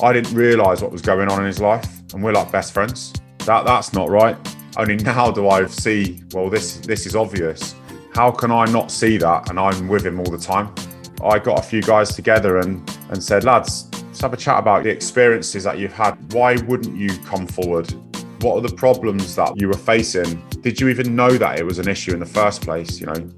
I didn't realise what was going on in his life, and we're like best friends. That that's not right. Only now do I see. Well, this this is obvious. How can I not see that? And I'm with him all the time. I got a few guys together and and said, lads, let's have a chat about the experiences that you've had. Why wouldn't you come forward? What are the problems that you were facing? Did you even know that it was an issue in the first place? You know,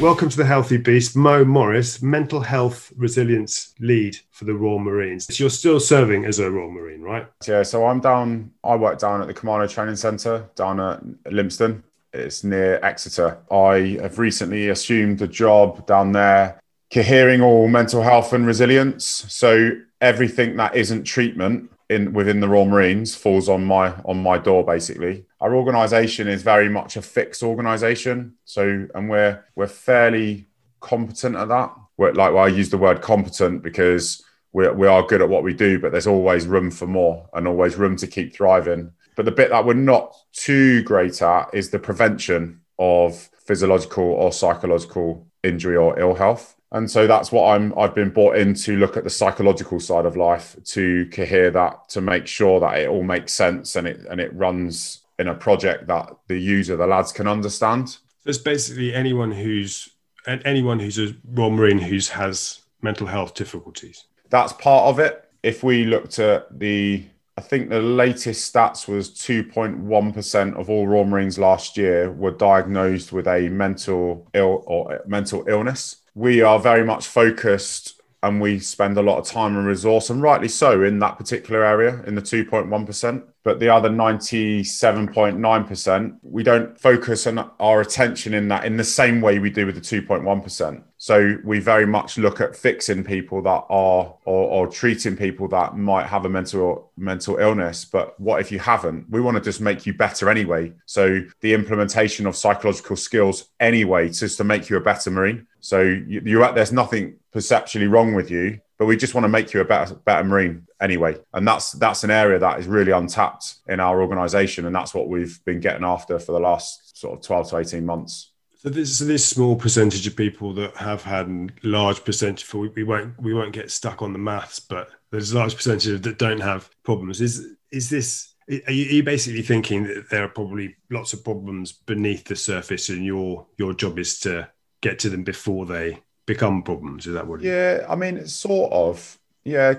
Welcome to the Healthy Beast. Mo Morris, mental health resilience lead for the Royal Marines. So you're still serving as a Royal Marine, right? Yeah, so I'm down, I work down at the Commando Training Centre down at Lympstone. It's near Exeter. I have recently assumed a job down there, cohering all mental health and resilience. So everything that isn't treatment in within the Royal Marines falls on my on my door basically. Our organisation is very much a fixed organisation, so and we're we're fairly competent at that. We're, like well, I use the word competent because we we are good at what we do, but there's always room for more and always room to keep thriving. But the bit that we're not too great at is the prevention of physiological or psychological injury or ill health and so that's what i'm i've been brought in to look at the psychological side of life to cohere that to make sure that it all makes sense and it and it runs in a project that the user the lads can understand. So it's basically anyone who's anyone who's a royal marine who's has mental health difficulties. That's part of it. If we looked at the I think the latest stats was 2.1% of all Royal Marines last year were diagnosed with a mental ill or mental illness. We are very much focused and we spend a lot of time and resource, and rightly so, in that particular area, in the 2.1%. But the other 97.9%, we don't focus on our attention in that in the same way we do with the 2.1%. So we very much look at fixing people that are or, or, treating people that might have a mental mental illness. But what if you haven't? We want to just make you better anyway. So the implementation of psychological skills anyway, just to make you a better marine. So you, you're there's nothing perceptually wrong with you, but we just want to make you a better better marine anyway. And that's that's an area that is really untapped in our organisation, and that's what we've been getting after for the last sort of 12 to 18 months. So this, this small percentage of people that have had large percentage for we, won't we won't get stuck on the maths, but there's a large percentage that don't have problems. Is is this are you, basically thinking that there are probably lots of problems beneath the surface, and your your job is to get to them before they become problems? Is that what? Yeah, I mean, sort of. Yeah,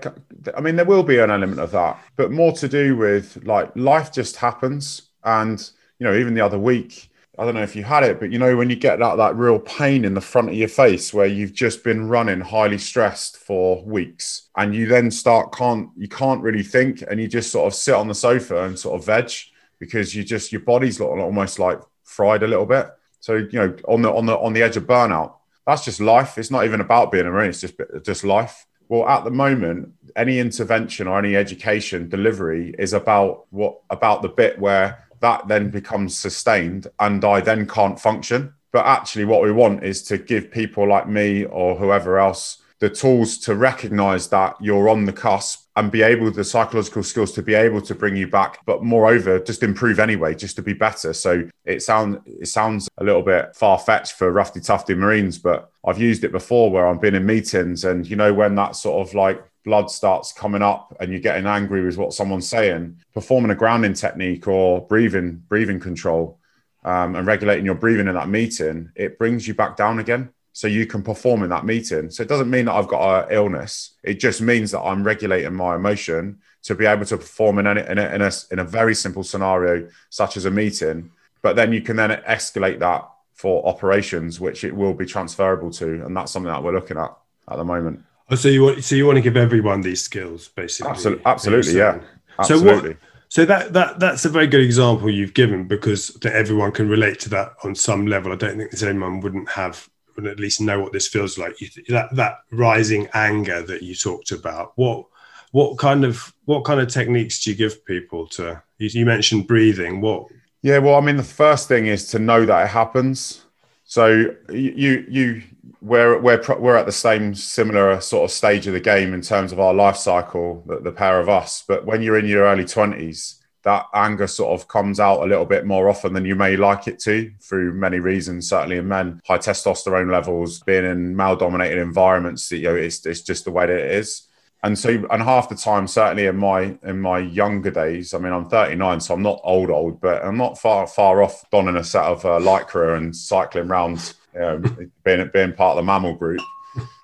I mean, there will be an element of that, but more to do with like life just happens, and you know, even the other week I don't know if you had it, but you know, when you get that, that real pain in the front of your face where you've just been running highly stressed for weeks and you then start can't, you can't really think and you just sort of sit on the sofa and sort of veg because you just, your body's almost like fried a little bit. So, you know, on the, on the, on the edge of burnout, that's just life. It's not even about being a marine. It's just, just life. Well, at the moment, any intervention or any education delivery is about what, about the bit where that then becomes sustained and I then can't function. But actually, what we want is to give people like me or whoever else the tools to recognize that you're on the cusp and be able the psychological skills to be able to bring you back but moreover just improve anyway just to be better so it sounds it sounds a little bit far-fetched for roughy tufty marines but i've used it before where i've been in meetings and you know when that sort of like blood starts coming up and you're getting angry with what someone's saying, performing a grounding technique or breathing, breathing control, um, and regulating your breathing in that meeting, it brings you back down again. So you can perform in that meeting. So it doesn't mean that I've got an illness. It just means that I'm regulating my emotion to be able to perform in a, in a, in a, in a very simple scenario, such as a meeting. But then you can then escalate that for operations, which it will be transferable to. And that's something that we're looking at at the moment. Oh, so you want so you want to give everyone these skills, basically? Absolutely, absolutely yeah. Absolutely. So what? So that that that's a very good example you've given because everyone can relate to that on some level. I don't think there's anyone wouldn't have at least know what this feels like. that that rising anger that you talked about. What what kind of what kind of techniques do you give people to? You, you mentioned breathing. What? Yeah, well, I mean, the first thing is to know that it happens. So you you we're we're we're at the same similar sort of stage of the game in terms of our life cycle, the, the pair of us. But when you're in your early twenties, that anger sort of comes out a little bit more often than you may like it to through many reasons certainly in men. High testosterone levels being in male dominated environments you know it's, it's just the way that it is. And so and half the time certainly in my in my younger days i mean i'm 39 so i'm not old old but i'm not far far off donning a set of uh, lycra and cycling around you know, being being part of the MAMIL group.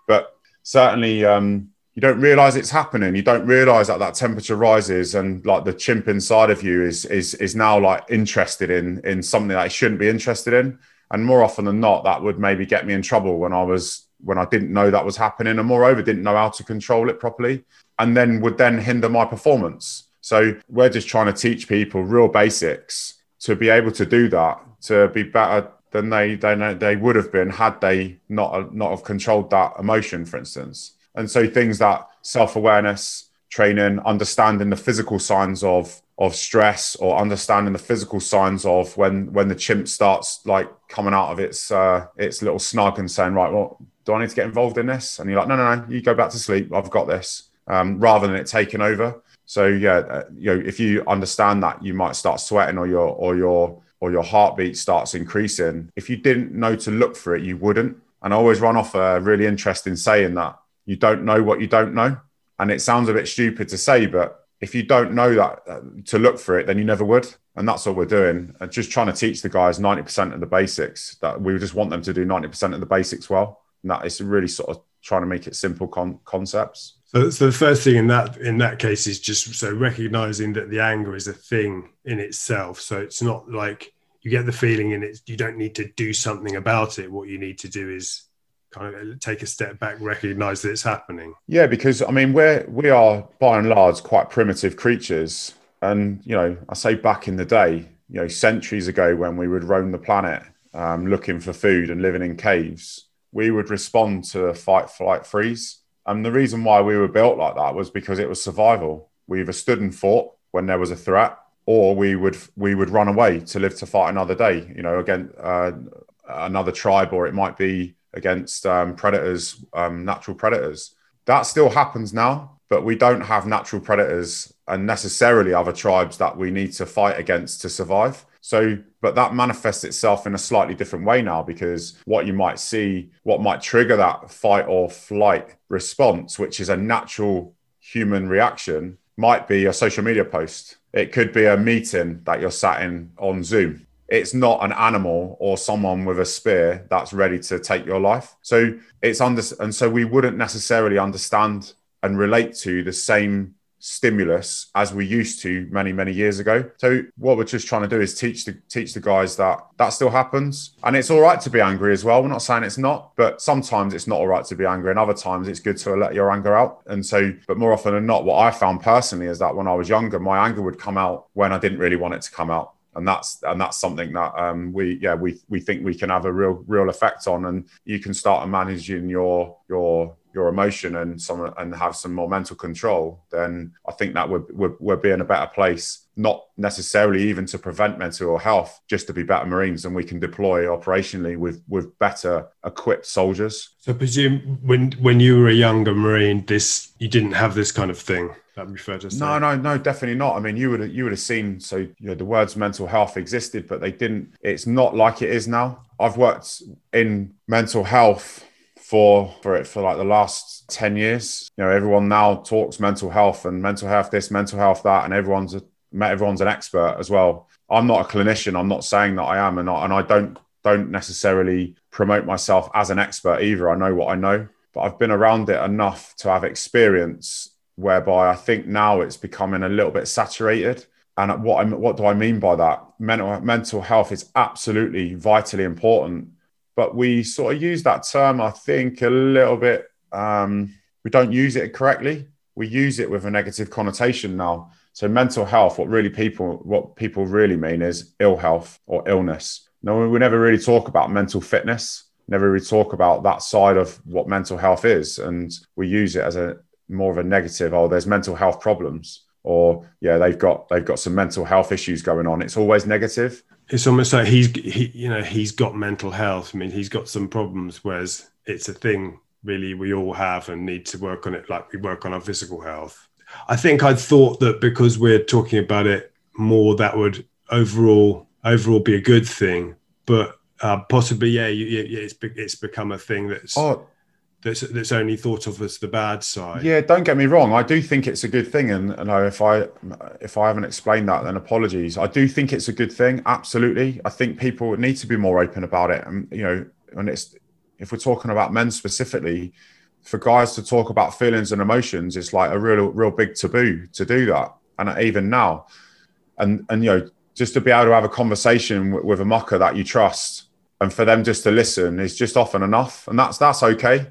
But certainly um you don't realize it's happening. You don't realize that that temperature rises and like the chimp inside of you is is is now like interested in in something that it shouldn't be interested in. And more often than not that would maybe get me in trouble when i was when i didn't know that was happening and moreover didn't know how to control it properly and then would then hinder my performance. So we're just trying to teach people real basics to be able to do that to be better than they they know they would have been had they not not have controlled that emotion for instance and so things that self-awareness training, understanding the physical signs of of stress or understanding the physical signs of when when the chimp starts like coming out of its uh its little snug and saying, right, well, do I need to get involved in this? And you're like, no, no, no, you go back to sleep. I've got this. Um, rather than it taking over. So yeah, uh, you know, if you understand that, you might start sweating or your or your or your heartbeat starts increasing. If you didn't know to look for it, you wouldn't. And I always run off a really interesting saying that you don't know what you don't know. And it sounds a bit stupid to say, but if you don't know that uh, to look for it, then you never would. And that's what we're doing. Just trying to teach the guys 90% of the basics that we just want them to do 90% of the basics well. And that is really sort of trying to make it simple con- concepts. So, so the first thing in that in that case is just so recognizing that the anger is a thing in itself. So it's not like you get the feeling and it's you don't need to do something about it. What you need to do is kind of take a step back, recognize that it's happening? Yeah, because I mean, we're we are by and large quite primitive creatures, and you know, I say back in the day, you know, centuries ago when we would roam the planet um, looking for food and living in caves, we would respond to fight, flight, freeze. And the reason why we were built like that was because it was survival. We either stood and fought when there was a threat, or we would we would run away to live to fight another day. You know, again, uh, another tribe, or it might be against um, predators, um, natural predators. That still happens now, but we don't have natural predators and necessarily other tribes that we need to fight against to survive. So, but that manifests itself in a slightly different way now because what you might see, what might trigger that fight or flight response, which is a natural human reaction, might be a social media post. It could be a meeting that you're sat in on Zoom it's not an animal or someone with a spear that's ready to take your life. So it's under, and so we wouldn't necessarily understand and relate to the same stimulus as we used to many many years ago. So what we're just trying to do is teach the teach the guys that that still happens. And it's all right to be angry as well. We're not saying it's not but sometimes it's not all right to be angry and other times it's good to let your anger out. And so but more often than not what i found personally is that when i was younger my anger would come out when i didn't really want it to come out and that's and that's something that um, we yeah we we think we can have a real real effect on. And you can start managing your your your emotion and some and have some more mental control then i think that would be in a better place. Not necessarily even to prevent mental health just to be better marines and we can deploy operationally with with better equipped soldiers. So I presume when when you were a younger marine this you didn't have this kind of thing That'd be fair to say. No, no, no, definitely not. I mean, you would have, you would have seen. So you know, the words mental health existed, but they didn't. It's not like it is now. I've worked in mental health for for it for like the last 10 years you know everyone now talks mental health and mental health this mental health that and everyone's a, everyone's an expert as well i'm not a clinician i'm not saying that i am and I, and I don't don't necessarily promote myself as an expert either i know what i know but i've been around it enough to have experience whereby I think now it's becoming a little bit saturated. And what I what do I mean by that? Mental mental health is absolutely vitally important, but we sort of use that term, I think, a little bit. Um, we don't use it correctly. We use it with a negative connotation now. So mental health, what really people what people really mean is ill health or illness. No, we never really talk about mental fitness. Never really talk about that side of what mental health is, and we use it as a more of a negative oh there's mental health problems or yeah they've got they've got some mental health issues going on it's always negative it's almost like he's he, you know he's got mental health i mean he's got some problems whereas it's a thing really we all have and need to work on it like we work on our physical health i think i thought that because we're talking about it more that would overall overall be a good thing. But uh, possibly, yeah, you, yeah, it's it's become a thing that's oh. That's that's only thought of as the bad side. Yeah, don't get me wrong. I do think it's a good thing, and, and if I if I haven't explained that, then apologies. I do think it's a good thing. Absolutely, I think people need to be more open about it, and you know, and it's if we're talking about men specifically, for guys to talk about feelings and emotions, it's like a real real big taboo to do that, and even now, and and you know just to be able to have a conversation with, with a mucker that you trust and for them just to listen is just often enough and that's that's okay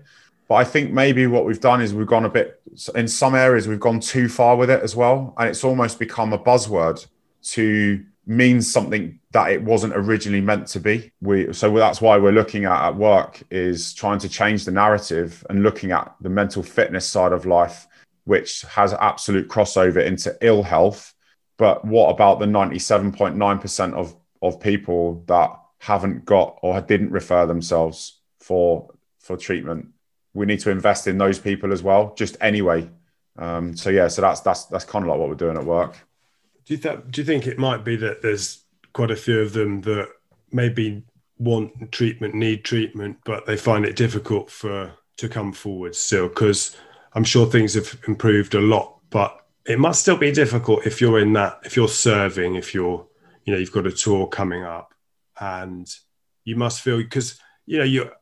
but i think maybe what we've done is we've gone a bit in some areas we've gone too far with it as well. And it's almost become a buzzword to mean something that it wasn't originally meant to be. We so that's why we're looking at at work is trying to change the narrative and looking at the mental fitness side of life which has absolute crossover into ill health. But what about the 97.9% of, of people that haven't got or didn't refer themselves for for treatment? We need to invest in those people as well, just anyway. Um, so yeah, so that's that's that's kind of like what we're doing at work. Do you think do you think it might be that there's quite a few of them that maybe want treatment, need treatment, but they find it difficult for to come forward still? Because I'm sure things have improved a lot, but it must still be difficult if you're in that if you're serving if you're you know you've got a tour coming up and you must feel because you know you're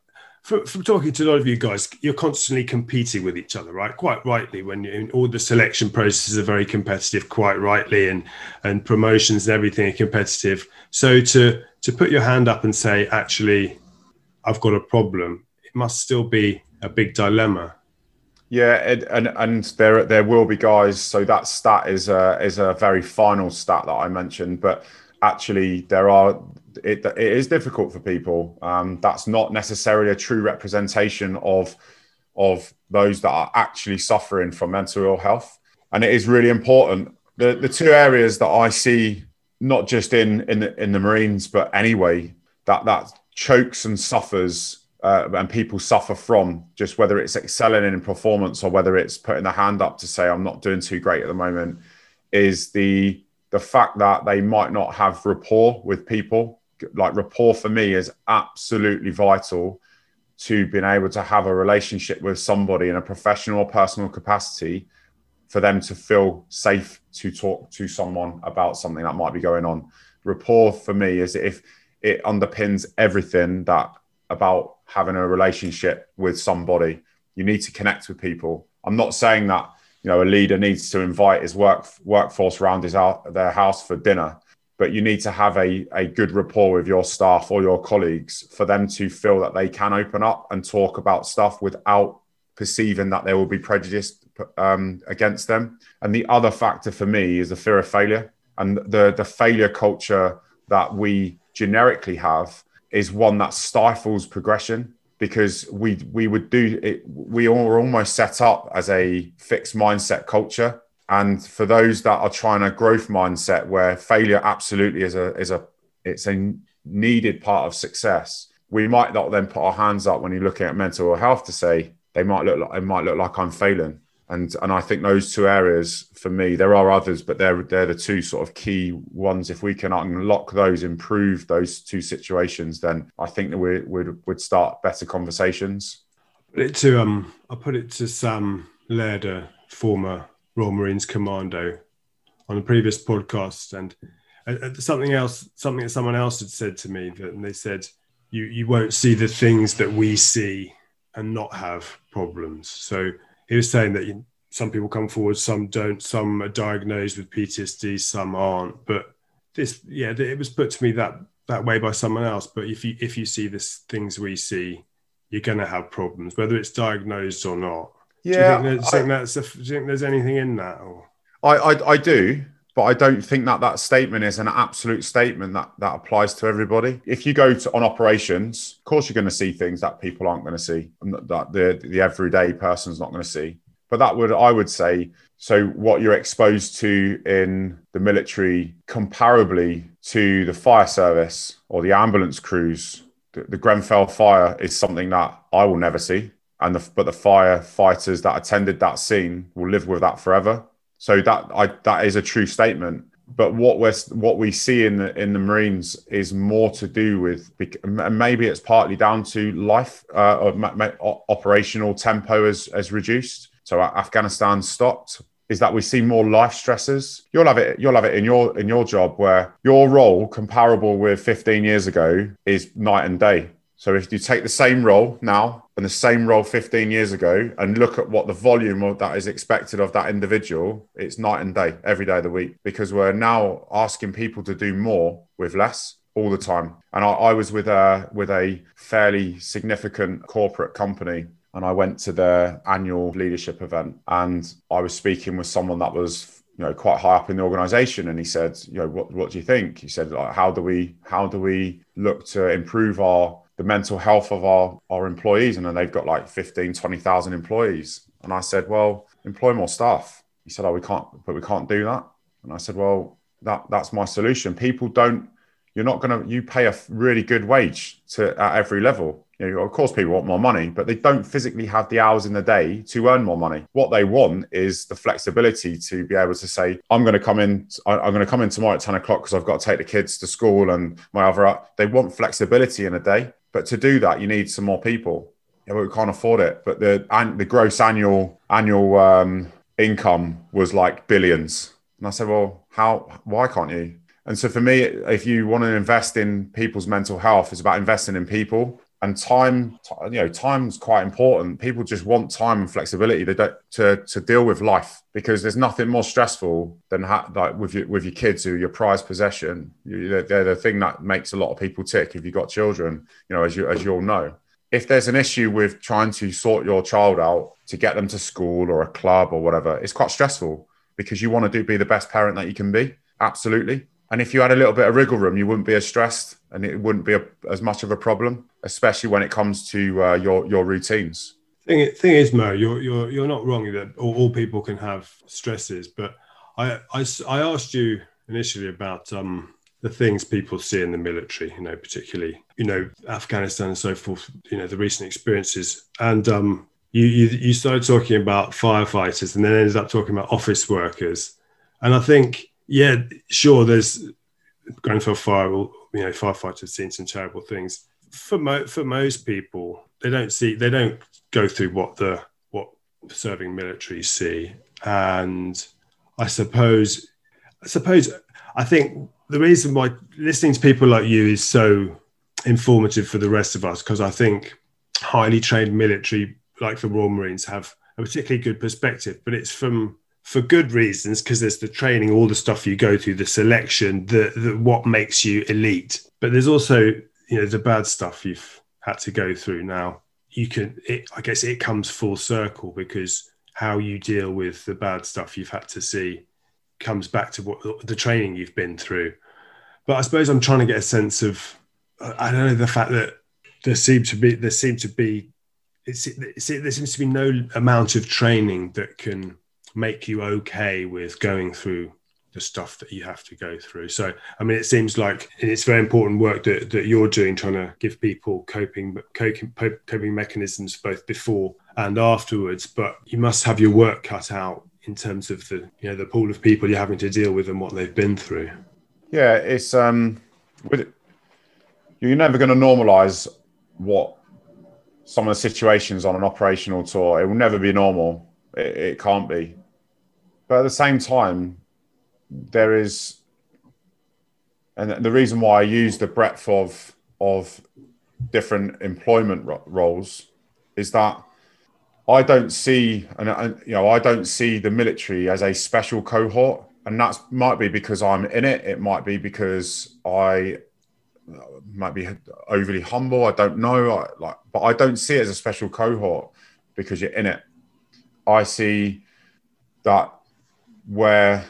from, from, talking to a lot of you guys you're constantly competing with each other right? Quite rightly when you, all the selection processes are very competitive quite rightly and and promotions and everything are competitive. So to to put your hand up and say actually i've got a problem it must still be a big dilemma. Yeah, and, and and there there will be guys. So that stat is a is a very final stat that I mentioned, but actually there are it, it is difficult for people. Um, that's not necessarily a true representation of of those that are actually suffering from mental ill health, and it is really important. The the two areas that I see, not just in in the, in the Marines, but anyway, that that chokes and suffers uh, and people suffer from just whether it's excelling in performance or whether it's putting the hand up to say I'm not doing too great at the moment is the the fact that they might not have rapport with people like rapport for me is absolutely vital to being able to have a relationship with somebody in a professional or personal capacity for them to feel safe to talk to someone about something that might be going on rapport for me is if it underpins everything that about having a relationship with somebody. You need to connect with people. I'm not saying that you know a leader needs to invite his work workforce around his their house for dinner, but you need to have a, a good rapport with your staff or your colleagues for them to feel that they can open up and talk about stuff without perceiving that they will be prejudiced um, against them. And the other factor for me is the fear of failure and the the failure culture that we generically have is one that stifles progression because we we would do it we are almost set up as a fixed mindset culture and for those that are trying a growth mindset where failure absolutely is a is a it's a needed part of success we might not then put our hands up when you're looking at mental health to say they might look like it might look like i'm failing and and I think those two areas for me, there are others, but they're they're the two sort of key ones. If we can unlock those, improve those two situations, then I think that we would would start better conversations. Put it to um, I put it to Sam Laird, former Royal Marines commando, on a previous podcast, and uh, something else, something that someone else had said to me that they said you you won't see the things that we see and not have problems. So he was saying that you, some people come forward, some don't, some are diagnosed with PTSD, some aren't. But this, yeah, it was put to me that that way by someone else. But if you if you see the things we see, you're going to have problems, whether it's diagnosed or not. Yeah, do you think, I, that's a, do you think there's anything in that? Or? I, I I do, but I don't think that that statement is an absolute statement that that applies to everybody. If you go to on operations, of course you're going to see things that people aren't going to see, that the the everyday person's not going to see. But that would I would say so. What you're exposed to in the military, comparably to the fire service or the ambulance crews, the Grenfell fire is something that I will never see, and the, but the firefighters that attended that scene will live with that forever so that I that is a true statement. but what we're what we see in the in the Marines is more to do with, and maybe it's partly down to life uh, or operational tempo has has reduced. So Afghanistan stopped. Is that we see more life stresses? You'll have it. You'll have it in your in your job where your role, comparable with 15 years ago, is night and day. So if you take the same role now and the same role 15 years ago and look at what the volume of that is expected of that individual, it's night and day every day of the week because we're now asking people to do more with less all the time. And I, I was with a with a fairly significant corporate company and I went to their annual leadership event and I was speaking with someone that was you know quite high up in the organization and he said you know what what do you think he said like how do we how do we look to improve our the mental health of our, our employees. And then they've got like 15, 20,000 employees. And I said, well, employ more staff. He said, oh, we can't, but we can't do that. And I said, well, that, that's my solution. People don't, you're not going to, you pay a really good wage to at every level. You know, of course, people want more money, but they don't physically have the hours in the day to earn more money. What they want is the flexibility to be able to say, "I'm going to come in. I'm going to come in tomorrow at ten o'clock because I've got to take the kids to school and my other." They want flexibility in a day. But to do that, you need some more people. Yeah, we can't afford it. But the and the gross annual annual um, income was like billions. And I said, well, how? Why can't you? And so for me, if you want to invest in people's mental health, it's about investing in people and time. You know, time's quite important. People just want time and flexibility they don't, to to deal with life because there's nothing more stressful than ha- like with your with your kids who your prized possession. You, they're the thing that makes a lot of people tick. If you've got children, you know, as you as you all know, if there's an issue with trying to sort your child out to get them to school or a club or whatever, it's quite stressful because you want to do be the best parent that you can be. Absolutely. And if you had a little bit of wriggle room, you wouldn't be as stressed and it wouldn't be a, as much of a problem, especially when it comes to uh, your your routines. Thing, thing is, Mo, you're you're you're not wrong that all, all people can have stresses, but I, I I asked you initially about um the things people see in the military, you know, particularly you know Afghanistan and so forth, you know, the recent experiences, and um you you, you started talking about firefighters and then ended up talking about office workers, and I think yeah, sure. There's a fire. You know, firefighters seen some terrible things. For mo- for most people, they don't see. They don't go through what the what serving military see. And I suppose, I suppose, I think the reason why listening to people like you is so informative for the rest of us because I think highly trained military, like the Royal Marines, have a particularly good perspective. But it's from for good reasons because there's the training all the stuff you go through the selection the, the what makes you elite but there's also you know the bad stuff you've had to go through. Now you can it, i guess it comes full circle because how you deal with the bad stuff you've had to see comes back to what the training you've been through. But i suppose i'm trying to get a sense of i don't know the fact that there seems to be there seems to be it's, it's, there seems to be no amount of training that can make you okay with going through the stuff that you have to go through. So, I mean, it seems like it's very important work that, that you're doing, trying to give people coping, coping coping mechanisms both before and afterwards. But you must have your work cut out in terms of the you know the pool of people you're having to deal with and what they've been through. Yeah, it's um, you're never going to normalize what some of the situations on an operational tour. It will never be normal. It, it can't be but at the same time, there is, and the reason why I use the breadth of of different employment ro- roles is that I don't see, and you know, I don't see the military as a special cohort, and that might be because I'm in it. It might be because I uh, might be overly humble. I don't know, I, like, but I don't see it as a special cohort because you're in it. I see that where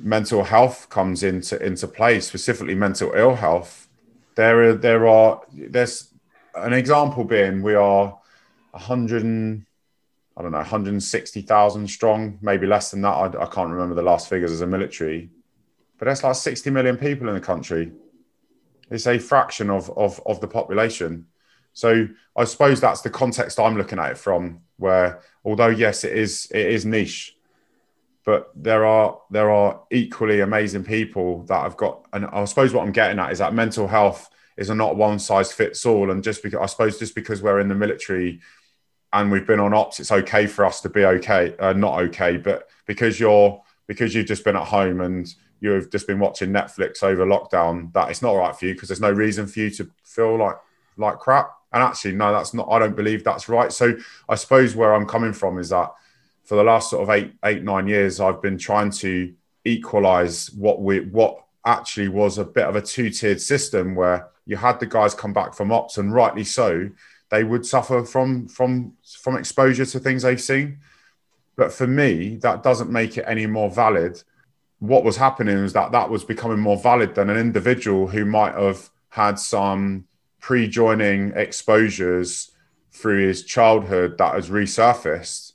mental health comes into into play, specifically mental ill health, there are there are there's an example being we are a hundred and I don't know 160,000 strong, maybe less than that. I, I can't remember the last figures as a military, but that's like 60 million people in the country. It's a fraction of of of the population. So I suppose that's the context I'm looking at it from. Where although yes, it is it is niche but there are there are equally amazing people that have got and i suppose what i'm getting at is that mental health is not one size fits all and just because i suppose just because we're in the military and we've been on ops it's okay for us to be okay uh, not okay but because you're because you've just been at home and you've just been watching netflix over lockdown that it's not right for you because there's no reason for you to feel like like crap. And actually no that's not i don't believe that's right. So i suppose where i'm coming from is that for the last sort of eight, eight, nine years, I've been trying to equalize what we what actually was a bit of a two-tiered system where you had the guys come back from ops, and rightly so, they would suffer from from from exposure to things they've seen. But for me, that doesn't make it any more valid. What was happening was that that was becoming more valid than an individual who might have had some pre-joining exposures through his childhood that has resurfaced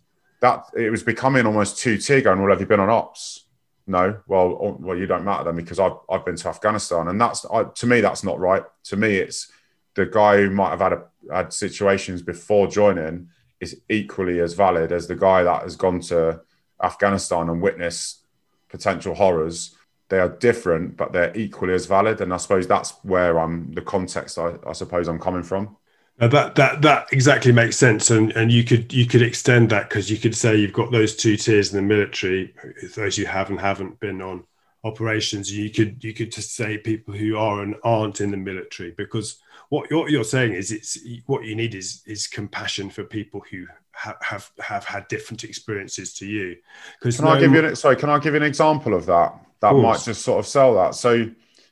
that it was becoming almost two tier going, well, have you been on ops? No. Well, oh, well, you don't matter then because I've, I've been to Afghanistan. And that's, I, to me, that's not right. To me, it's the guy who might have had, a, had situations before joining is equally as valid as the guy that has gone to Afghanistan and witnessed potential horrors. They are different, but they're equally as valid. And I suppose that's where I'm the context I, I suppose I'm coming from. Uh, that that that exactly makes sense, and and you could you could extend that because you could say you've got those two tiers in the military, those who have and haven't been on operations. You could you could just say people who are and aren't in the military because what you're, you're saying is it's what you need is is compassion for people who have have, have had different experiences to you. Because can no, I give you an, sorry? Can I give you an example of that? That might just sort of sell that. So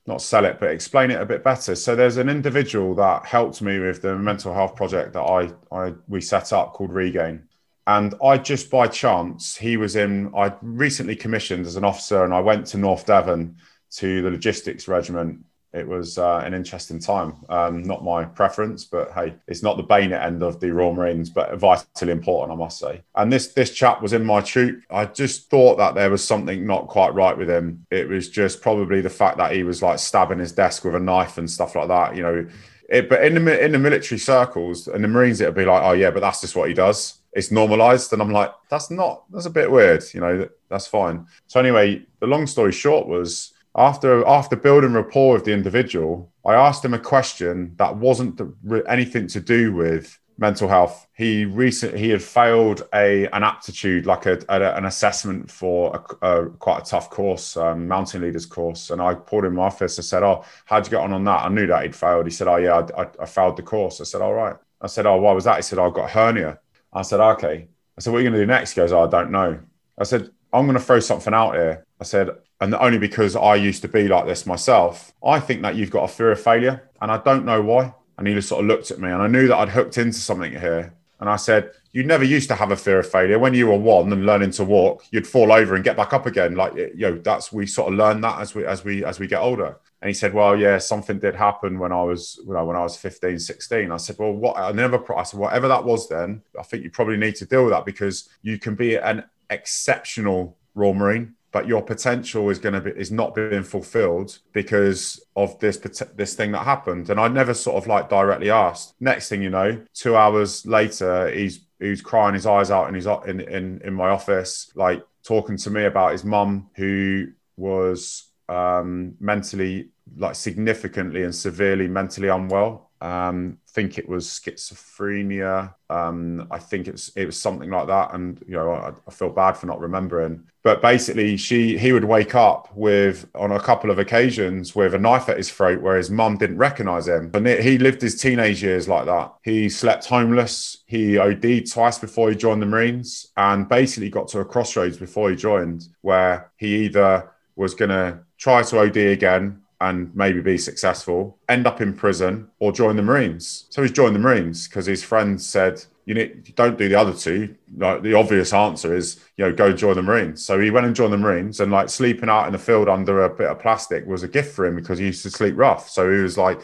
not sell it, but explain it a bit better. So there's an individual that helped me with the mental health project that I, I we set up called Regain. And I just by chance, he was in, I recently commissioned as an officer and I went to North Devon to the logistics regiment it was uh, an interesting time. Um, not my preference, but hey, it's not the bayonet end of the Royal Marines, but vitally important, I must say. And this this chap was in my troop. I just thought that there was something not quite right with him. It was just probably the fact that he was like stabbing his desk with a knife and stuff like that. You know, it, but in the in the military circles and the Marines, it'd be like, oh yeah, but that's just what he does. It's normalized, and I'm like, that's not. That's a bit weird. You know, that's fine. So anyway, the long story short was after after building rapport with the individual, I asked him a question that wasn't anything to do with mental health. He recently he had failed a an aptitude like a, a an assessment for a, a, quite a tough course, um, mountain leaders course, and I pulled him in my office. I said, "Oh, how'd you get on on that?" I knew that he'd failed. He said, "Oh yeah, I, I, I failed the course." I said, "All right." I said, "Oh, why was that?" He said, oh, "I got hernia." I said, "Okay." I said, "What are you going to do next?" He goes, oh, "I don't know." I said, "I'm going to throw something out here." I said, and only because I used to be like this myself, I think that you've got a fear of failure, and I don't know why. And he just sort of looked at me, and I knew that I'd hooked into something here. And I said, You never used to have a fear of failure. When you were one and learning to walk, you'd fall over and get back up again. Like, you know, that's we sort of learn that as we as we as we get older. And he said, Well, yeah, something did happen when I was you know, when I was 15, 16. I said, Well, what I never I said, whatever that was then, I think you probably need to deal with that because you can be an exceptional Royal Marine but your potential is going to be is not being fulfilled because of this this thing that happened. And i never sort of like directly asked. Next thing you know two hours later he's he's crying his eyes out in his in in, in my office like talking to me about his mum who was um, mentally like significantly and severely mentally unwell um, think it was schizophrenia. Um, I think it's it was something like that, and you know I, I, feel bad for not remembering. But basically, she he would wake up with on a couple of occasions with a knife at his throat, where his mum didn't recognise him. And he lived his teenage years like that. He slept homeless. He OD'd twice before he joined the Marines, and basically got to a crossroads before he joined, where he either was going to try to OD again and maybe be successful, end up in prison or join the Marines. So he's joined the Marines because his friends said, you need don't do the other two. Like the obvious answer is, you know, go join the Marines. So he went and joined the Marines and like sleeping out in the field under a bit of plastic was a gift for him because he used to sleep rough. So he was like,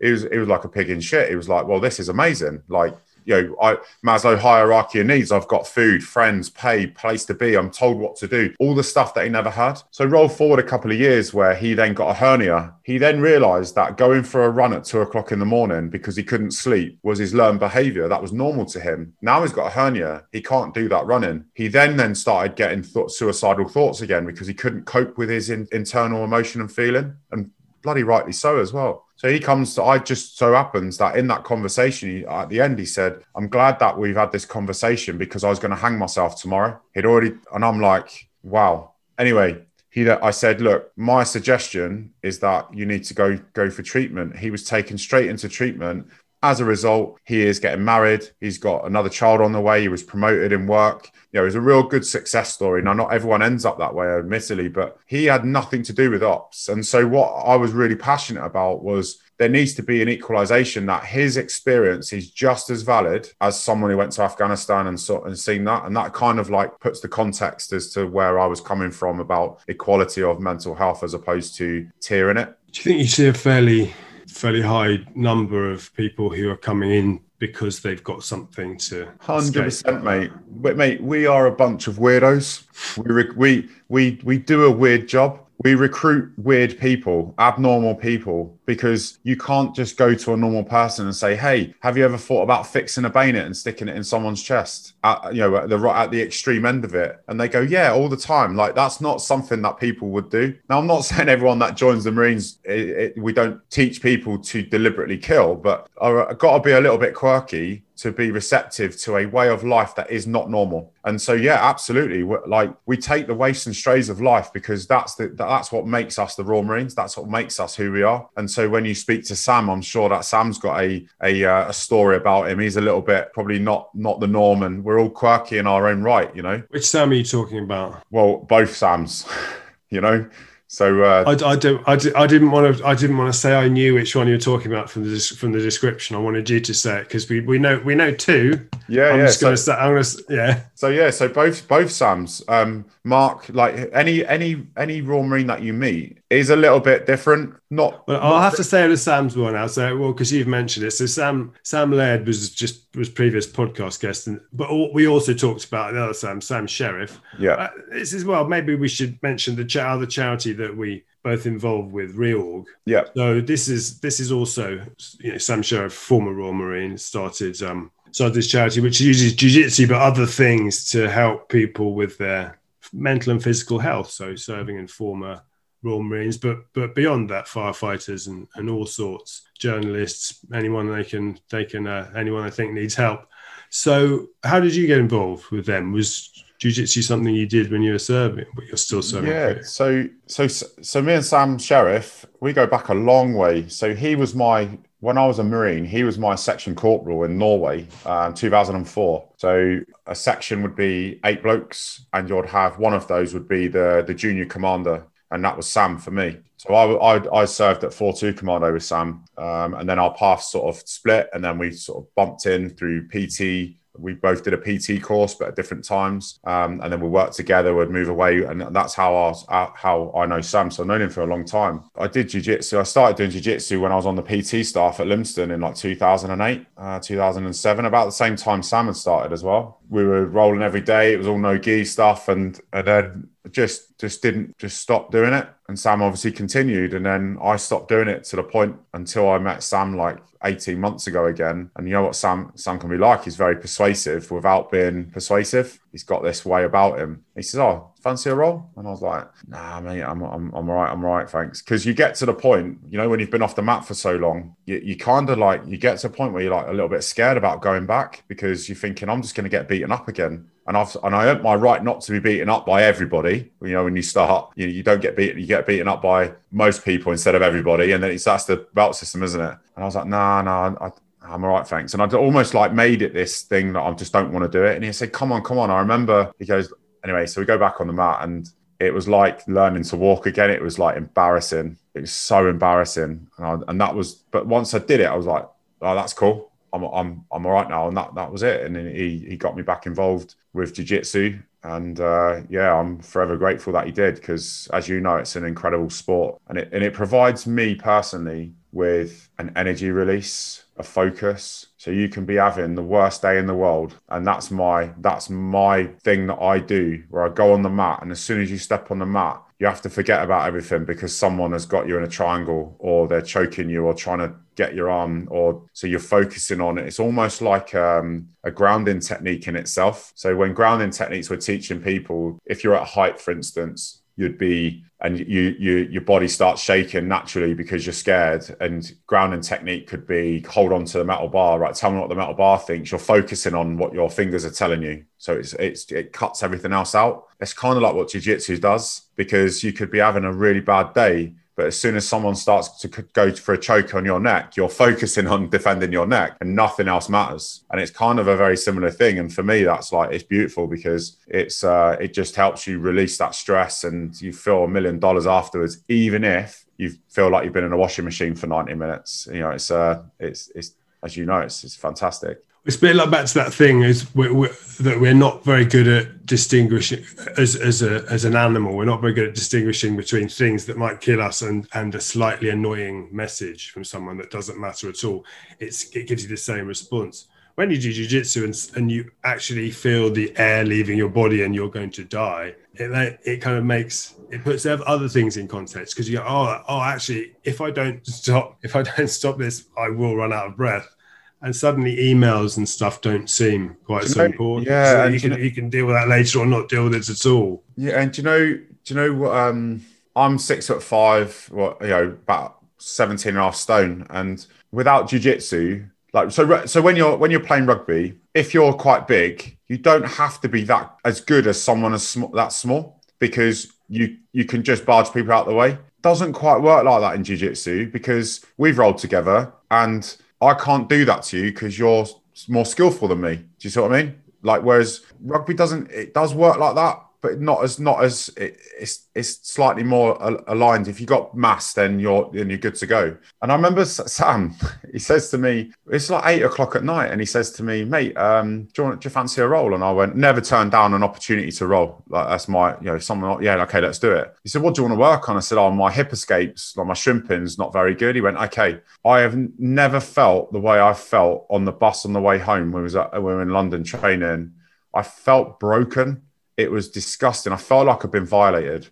he was, he was like a pig in shit. He was like, well, this is amazing. Like, you know, I Maslow hierarchy of needs. I've got food, friends, pay, place to be. I'm told what to do. All the stuff that he never had. So roll forward a couple of years where he then got a hernia. He then realized that going for a run at two o'clock in the morning because he couldn't sleep was his learned behavior. That was normal to him. Now he's got a hernia. He can't do that running. He then then started getting th- suicidal thoughts again because he couldn't cope with his in- internal emotion and feeling. And bloody rightly so as well. So he comes to, I just so happens that in that conversation, he, at the end, he said, I'm glad that we've had this conversation because I was going to hang myself tomorrow. He'd already, and I'm like, wow. Anyway, he, I said, look, my suggestion is that you need to go, go for treatment. He was taken straight into treatment. As a result, he is getting married. He's got another child on the way. He was promoted in work you know, it was a real good success story. Now, not everyone ends up that way, admittedly, but he had nothing to do with ops. And so, what I was really passionate about was there needs to be an equalization that his experience is just as valid as someone who went to Afghanistan and saw and seen that. And that kind of like puts the context as to where I was coming from about equality of mental health as opposed to tiering it. Do you think you see a fairly fairly high number of people who are coming in because they've got something to. Hundred percent, mate. But mate, we are a bunch of weirdos. We we we we do a weird job we recruit weird people, abnormal people, because you can't just go to a normal person and say, "Hey, have you ever thought about fixing a bayonet and sticking it in someone's chest?" At, you know, at the at the extreme end of it, and they go, "Yeah, all the time." Like that's not something that people would do. Now, I'm not saying everyone that joins the Marines, it, it, we don't teach people to deliberately kill, but I've got to be a little bit quirky to be receptive to a way of life that is not normal. And so, yeah, absolutely. We're, like we take the wastes and strays of life because that's the that's what makes us the Royal Marines. That's what makes us who we are. And so, when you speak to Sam, I'm sure that Sam's got a a, uh, a story about him. He's a little bit probably not not the norm, and we're all quirky in our own right, you know. Which Sam are you talking about? Well, both Sams. you know, so uh, I, I, don't, I, I didn't want to, I didn't want to say I knew which one you were talking about from the from the description. I wanted you to say it because we, we know we know two. Yeah, I'm yeah. Just so, gonna say, I'm gonna, yeah. So yeah, so both both Sams, um, Mark, like any any any Royal Marine that you meet is a little bit different. Not. Well, I'll have to say the Sam's one now. So well, because you've mentioned it. So Sam Sam Laird was just was previous podcast guest, and but we also talked about the other Sam, Sam Sheriff. Yeah. Uh, this is well, maybe we should mention the cha- other charity that we both involved with Reorg. Yeah. So this is this is also you know Sam Sheriff, former Royal Marine, started um started this charity which uses jiu-jitsu but other things to help people with their mental and physical health. So serving in former Royal Marines, but but beyond that, firefighters and, and all sorts, journalists, anyone they can they can uh, anyone I think needs help. So how did you get involved with them? Was jiu-jitsu something you did when you were serving but you're still serving yeah so so so me and sam sheriff we go back a long way so he was my when i was a marine he was my section corporal in norway uh, 2004 so a section would be eight blokes and you'd have one of those would be the the junior commander and that was sam for me so I, I, I served at 4-2 Commando with Sam, um, and then our paths sort of split, and then we sort of bumped in through PT we both did a PT course, but at different times. Um, and then we worked together, we'd move away. And that's how our, how I know Sam. So I've known him for a long time. I did jiu-jitsu. I started doing jiu-jitsu when I was on the PT staff at Lympstone in like 2008, uh, 2007, about the same time Sam had started as well. We were rolling every day. It was all no gi stuff. And, and then just, just didn't just stop doing it. And Sam obviously continued. And then I stopped doing it to the point until I met Sam like 18 months ago again. And you know what Sam Sam can be like? He's very persuasive without being persuasive. He's got this way about him. He says, Oh, fancy a roll? And I was like, Nah, mate, I'm I'm I'm all right, I'm all right, thanks. Because you get to the point, you know, when you've been off the mat for so long, you, you kind of like you get to a point where you're like a little bit scared about going back because you're thinking, I'm just gonna get beaten up again and I've and I earned my right not to be beaten up by everybody. You know, when you start, you, you don't get beaten, you get beaten up by most people instead of everybody, and then it's that's the belt system, isn't it? And I was like, nah, nah, I, I'm all right, thanks. And I'd almost like made it this thing that I just don't want to do it. And he said, come on, come on. I remember he goes, anyway, so we go back on the mat and it was like learning to walk again. It was like embarrassing. It was so embarrassing. And, I, and that was, but once I did it, I was like, oh, that's cool. I'm I'm I'm all right now, and that that was it. And he he got me back involved with jiu-jitsu, and uh, yeah, I'm forever grateful that he did because, as you know, it's an incredible sport, and it and it provides me personally with an energy release, a focus, So you can be having the worst day in the world, and that's my that's my thing that I do. Where I go on the mat, and as soon as you step on the mat, you have to forget about everything because someone has got you in a triangle, or they're choking you, or trying to get your arm, or so you're focusing on it. It's almost like um, a grounding technique in itself. So when grounding techniques, we're teaching people, if you're at height, for instance, you'd be and you you your body starts shaking naturally because you're scared. And grounding technique could be hold on to the metal bar right? Tell me what the metal bar thinks. You're focusing on what your fingers are telling you. So it's it's it cuts everything else out. It's kind of like what jiu-jitsu does because you could be having a really bad day but as soon as someone starts to go for a choke on your neck, you're focusing on defending your neck and nothing else matters. And it's kind of a very similar thing. And for me, that's like, it's beautiful because it's, uh, it just helps you release that stress and you feel a million dollars afterwards, even if you feel like you've been in a washing machine for 90 minutes. You know, it's, uh, it's, it's, as you know, it's, it's fantastic it's a bit like back to that thing is we're, we're, that we're not very good at distinguishing as as a as an animal. We're not very good at distinguishing between things that might kill us and and a slightly annoying message from someone that doesn't matter at all. It's it gives you the same response when you do jiu-jitsu and, and you actually feel the air leaving your body and you're going to die it, it kind of makes it puts other things in context because you go oh oh actually if i don't stop if i don't stop this i will run out of breath and suddenly emails and stuff don't seem quite so know, important. Yeah, so you can you, know, you can deal with that later or not deal with it at all. Yeah, and do you know do you know what? Um, I'm six foot five, what you know, about 17 and a half stone, and without jujitsu, like so so when you're when you're playing rugby, if you're quite big, you don't have to be that as good as someone as sm- that small because you you can just barge people out the way. Doesn't quite work like that in jiu-jitsu because we've rolled together and I can't do that to you because you're more skillful than me. Do you see what I mean? Like, whereas rugby doesn't, it does work like that, but not as not as it, it's it's slightly more aligned. If you got mass, then you're then you're good to go. And I remember Sam, he says to me, it's like eight o'clock at night, and he says to me, mate, um, do you want do you fancy a roll? And I went, never turn down an opportunity to roll. Like that's my you know someone yeah okay let's do it. He said, what do you want to work on? I said, oh my hip escapes, like my shrimping's not very good. He went, okay. I have never felt the way I felt on the bus on the way home when we was at, we were in London training. I felt broken it was disgusting. I felt like I'd been violated,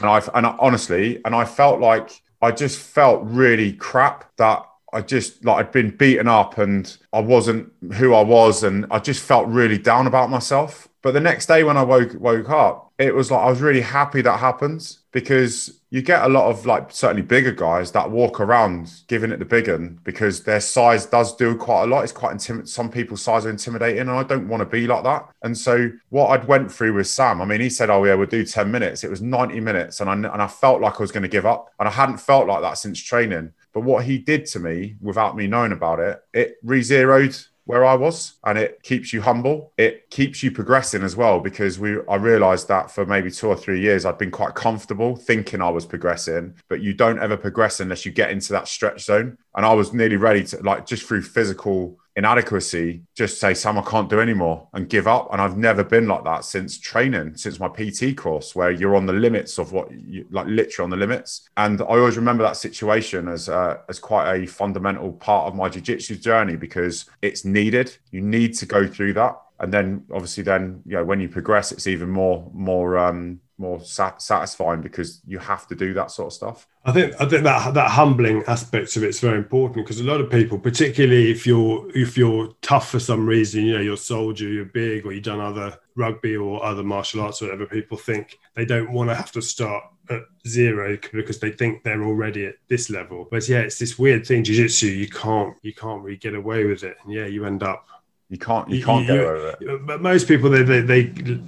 and I and I, honestly, and I felt like I just felt really crap that I just like I'd been beaten up and I wasn't who I was, and I just felt really down about myself. But the next day when I woke woke up, it was like I was really happy that happens because you get a lot of like certainly bigger guys that walk around giving it the big one because their size does do quite a lot. It's quite intimidating. Some people's size are intimidating, and I don't want to be like that. And so what I'd went through with Sam, I mean, he said, "Oh yeah, we'll do ten minutes." It was ninety minutes, and I and I felt like I was going to give up, and I hadn't felt like that since training. But what he did to me, without me knowing about it, it re-zeroed where I was and it keeps you humble. It keeps you progressing as well because we I realized that for maybe 2 or 3 years I'd been quite comfortable thinking I was progressing, but you don't ever progress unless you get into that stretch zone. And I was nearly ready to like just through physical inadequacy, just say, Sam, I can't do anymore and give up. And I've never been like that since training, since my PT course, where you're on the limits of what you like, literally on the limits. And I always remember that situation as uh, as quite a fundamental part of my jiu-jitsu journey because it's needed. You need to go through that. And then obviously then, you know, when you progress, it's even more, more, um, more sat- satisfying because you have to do that sort of stuff. I think I think that that humbling aspect of it's very important because a lot of people, particularly if you're if you're tough for some reason, you know, you're a soldier, you're big, or you've done other rugby or other martial arts, or whatever, people think they don't want to have to start at zero because they think they're already at this level. But yeah, it's this weird thing, jiu-jitsu, you can't you can't really get away with it. And yeah, you end up you can't you can't you, get over it. But most people they, they, they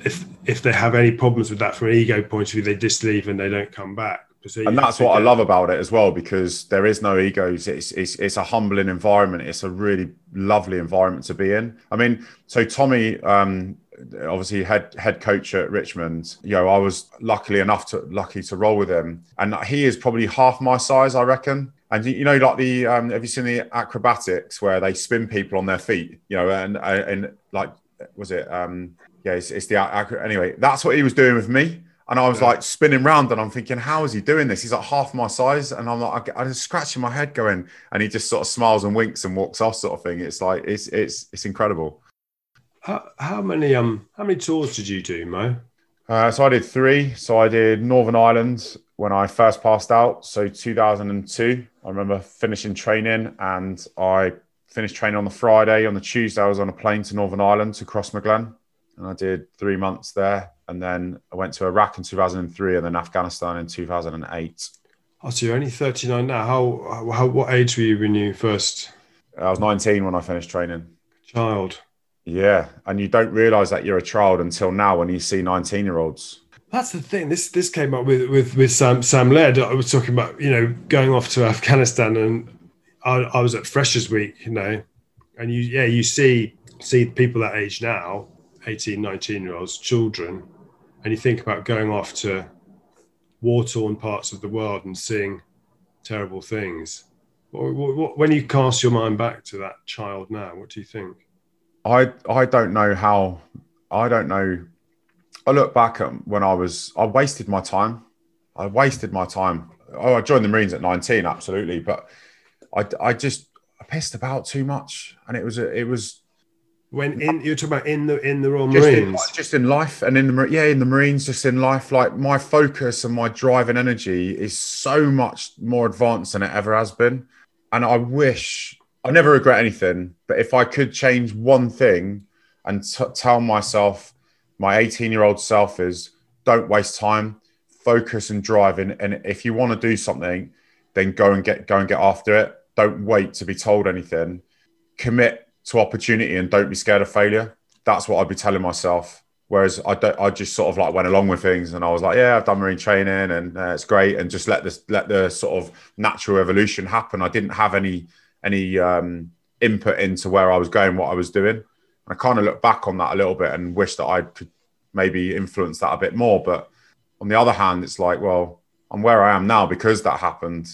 if if they have any problems with that from an ego point of view, they just leave and they don't come back. So and that's what I love about it as well because there is no egos. It's, it's it's a humbling environment. It's a really lovely environment to be in. I mean, so Tommy, um, obviously head head coach at Richmond. You know, I was luckily enough to lucky to roll with him, and he is probably half my size, I reckon. And you know, like the um, have you seen the acrobatics where they spin people on their feet? You know, and and like was it? Um, yeah, it's, it's the anyway. That's what he was doing with me, And I was Yeah. like spinning round, and I'm thinking, how is he doing this? He's like half my size, and I'm like, I, I was scratching my head, going, and he just sort of smiles and winks and walks off, sort of thing. It's like it's it's it's incredible. How, how many um how many tours did you do, Mo? Uh, so I did three. So I did Northern Ireland when I first passed out. So 2002, I remember finishing training, and I finished training on the Friday. On the Tuesday, I was on a plane to Northern Ireland to Crossmaglen, and I did three months there. And then I went to Iraq in 2003, and then Afghanistan in 2008. Oh, so you're only 39 now. How, how what age were you when you first I was 19 when I finished training. child? Yeah, and you don't realise that you're a child until now when you see 19 year olds. That's the thing. This this came up with with with Sam Sam Laird. I was talking about you know going off to Afghanistan, and I, I was at Freshers Week, you know, and you yeah you see see people that age now, 18, 19 year olds, children, and you think about going off to war torn parts of the world and seeing terrible things. What, what- when you cast your mind back to that child now, what do you think? I I don't know how I don't know. I look back at when I was I wasted my time. I wasted my time. Oh, I joined the Marines at 19, absolutely, but I I just I pissed about too much, and it was a, it was When in you're talking about in the in the Royal just in, Marines, just in life and in the yeah in the Marines, just in life. Like my focus and my drive and energy is so much more advanced than it ever has been, and I wish I never regret anything. But if I could change one thing and t- tell myself, my 18 year old self is don't waste time, focus and drive. And, and if you want to do something, then go and get go and get after it. Don't wait to be told anything. Commit to opportunity and don't be scared of failure. That's what I'd be telling myself. Whereas I don't, I just sort of like went along with things, and I was like, yeah, I've done marine training, and uh, it's great, and just let this let the sort of natural evolution happen. I didn't have any any um, input into where I was going, what I was doing. I kind of look back on that a little bit and wish that I could maybe influence that a bit more. But on the other hand, it's like, well, I'm where I am now because that happened.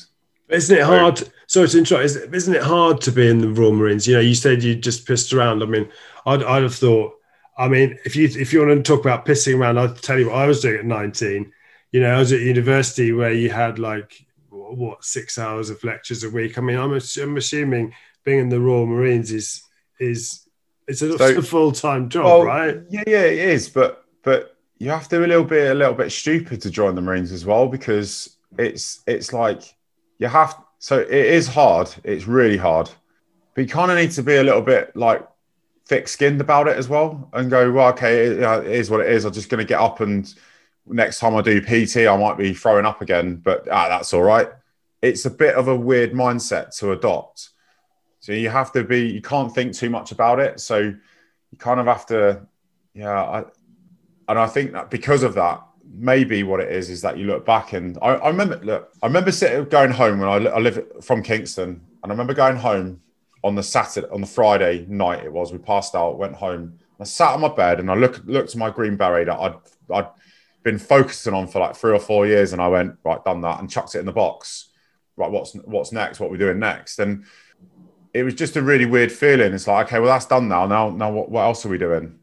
Isn't it hard? Sorry to interrupt. is- Isn't it hard to be in the Royal Marines? You know, you said you just pissed around. I mean, I'd, I'd have thought. I mean, if you if you want to talk about pissing around, I'll tell you what I was doing at nineteen. You know, I was at university where you had like what six hours of lectures a week. I mean, I'm, I'm assuming being in the Royal Marines is is it's a, So- full time job, Well, right? Yeah, yeah, it is. But but you have to be a little bit a little bit stupid to join the Marines as well because it's it's like you have. So it is hard. It's really hard. But you kind of need to be a little bit like thick skinned about it as well and go, well, okay, it, it is what it is. I'm just going to get up and next time I do PT, I might be throwing up again, but ah, that's all right. It's a bit of a weird mindset to adopt. So you have to be, you can't think too much about it. So you kind of have to, yeah. I, and I think that because of that, maybe what it is is that you look back and I, I remember, look, I remember sitting going home when I, I live from Kingston, and I remember going home on the Saturday, on the Friday night it was. We passed out, went home. I sat on my bed and I looked looked at my green beret that I'd I'd been focusing on for like three or four years, and I went right, done that, and chucked it in the box. Right, what's what's next? What are we doing next? And it was just a really weird feeling. It's like, okay, well that's done now. Now, now what, what else are we doing?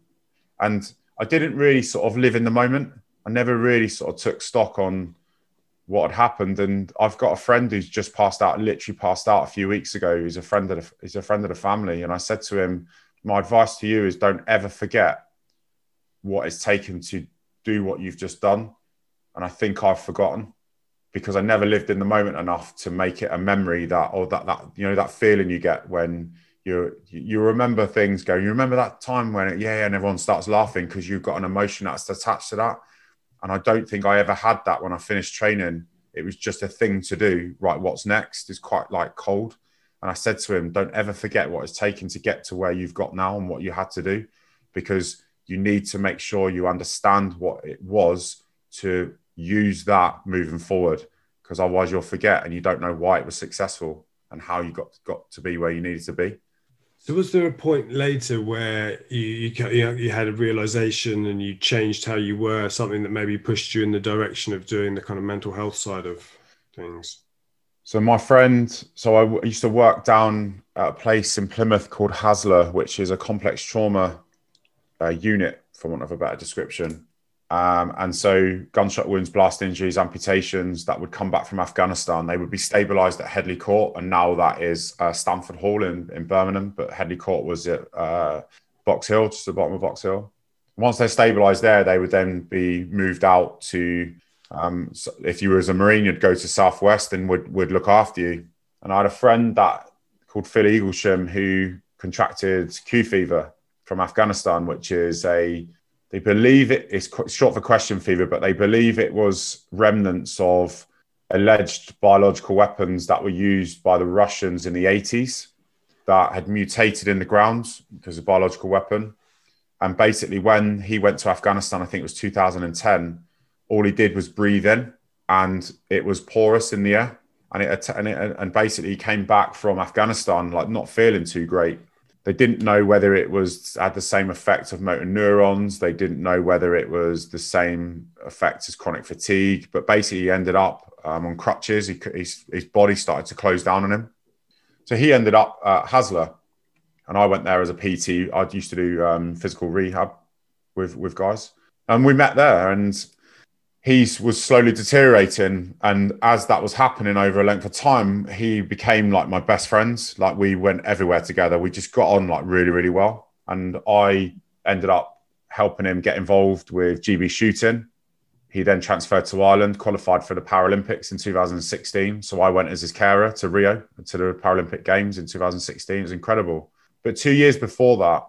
And I didn't really sort of live in the moment. I never really sort of took stock on what had happened. And I've got a friend who's just passed out, literally passed out a few weeks ago. He's a friend of the, he's a friend of the family. And I said to him, my advice to you is don't ever forget what it's taken to do what you've just done. And I think I've forgotten because I never lived in the moment enough to make it a memory that, or that, that, you know, that feeling you get when you you remember things go, you remember that time when, it, yeah, and everyone starts laughing because you've got an emotion that's attached to that. And I don't think I ever had that when I finished training. It was just a thing to do. Right, what's next is quite like cold. And I said to him, don't ever forget what it's taken to get to where you've got now and what you had to do, because you need to make sure you understand what it was to use that moving forward, because otherwise you'll forget and you don't know why it was successful and how you got got to be where you needed to be. So was there a point later where you you, you had a realization and you changed how you were, something that maybe pushed you in the direction of doing the kind of mental health side of things? So my friend, so I w- used to work down at a place in Plymouth called Hasler, which is a complex trauma uh, unit, for want of a better description. Um, and so gunshot wounds, blast injuries, amputations that would come back from Afghanistan, they would be stabilized at Headley Court. And now that is uh, Stanford Hall in, in Birmingham, but Headley Court was at uh, Box Hill, just the bottom of Box Hill. Once they're stabilized there, they would then be moved out to, um, so if you were as a Marine, you'd go to Southwest and would, would look after you. And I had a friend that called Phil Eaglesham who contracted Q fever from Afghanistan, which is a they believe it is short for question fever, but they believe it was remnants of alleged biological weapons that were used by the Russians in the 80s that had mutated in the ground because of biological weapon. And basically, when he went to Afghanistan, I think it was 2010, all he did was breathe in and it was porous in the air. And it, and, it, and basically he came back from Afghanistan like not feeling too great they didn't know whether it was had the same effect of motor neurons. They didn't know whether it was the same effect as chronic fatigue. But basically, he ended up um, on crutches. He, his, his body started to close down on him. So he ended up at Hasler, and I went there as a PT. I used to do um, physical rehab with with guys, and we met there. And he was slowly deteriorating and as that was happening over a length of time he became like my best friends. Like we went everywhere together. We just got on like really really well and i ended up helping him get involved with gb shooting. He then transferred to ireland qualified for the paralympics in 2016 so i went as his carer to rio to the paralympic games in 2016 it was incredible. But two years before that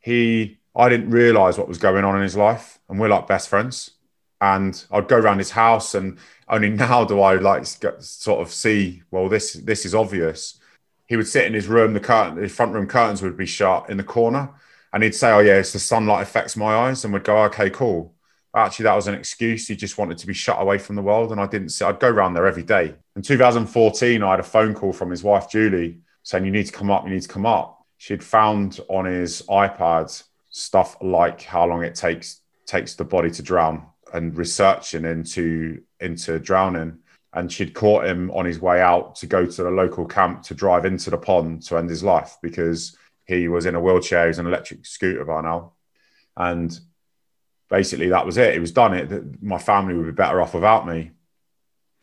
he i didn't realize what was going on in his life and we're like best friends and I'd go around his house, and only now do I like sort of see. Well, this this is obvious. He would sit in his room. The curtain, the front room curtains would be shut in the corner, and he'd say, "Oh yeah, it's the sunlight affects my eyes," and we'd go, "Okay, cool." Actually, that was an excuse. He just wanted to be shut away from the world, and I didn't see. I'd go around there every day. In 2014, I had a phone call from his wife Julie saying, "You need to come up. You need to come up." She'd found on his iPad stuff like how long it takes takes the body to drown and researching into into drowning. And she'd caught him on his way out to go to the local camp to drive into the pond to end his life because he was in a wheelchair he's an electric scooter by now. And basically that was it. It was done. It my family would be better off without me.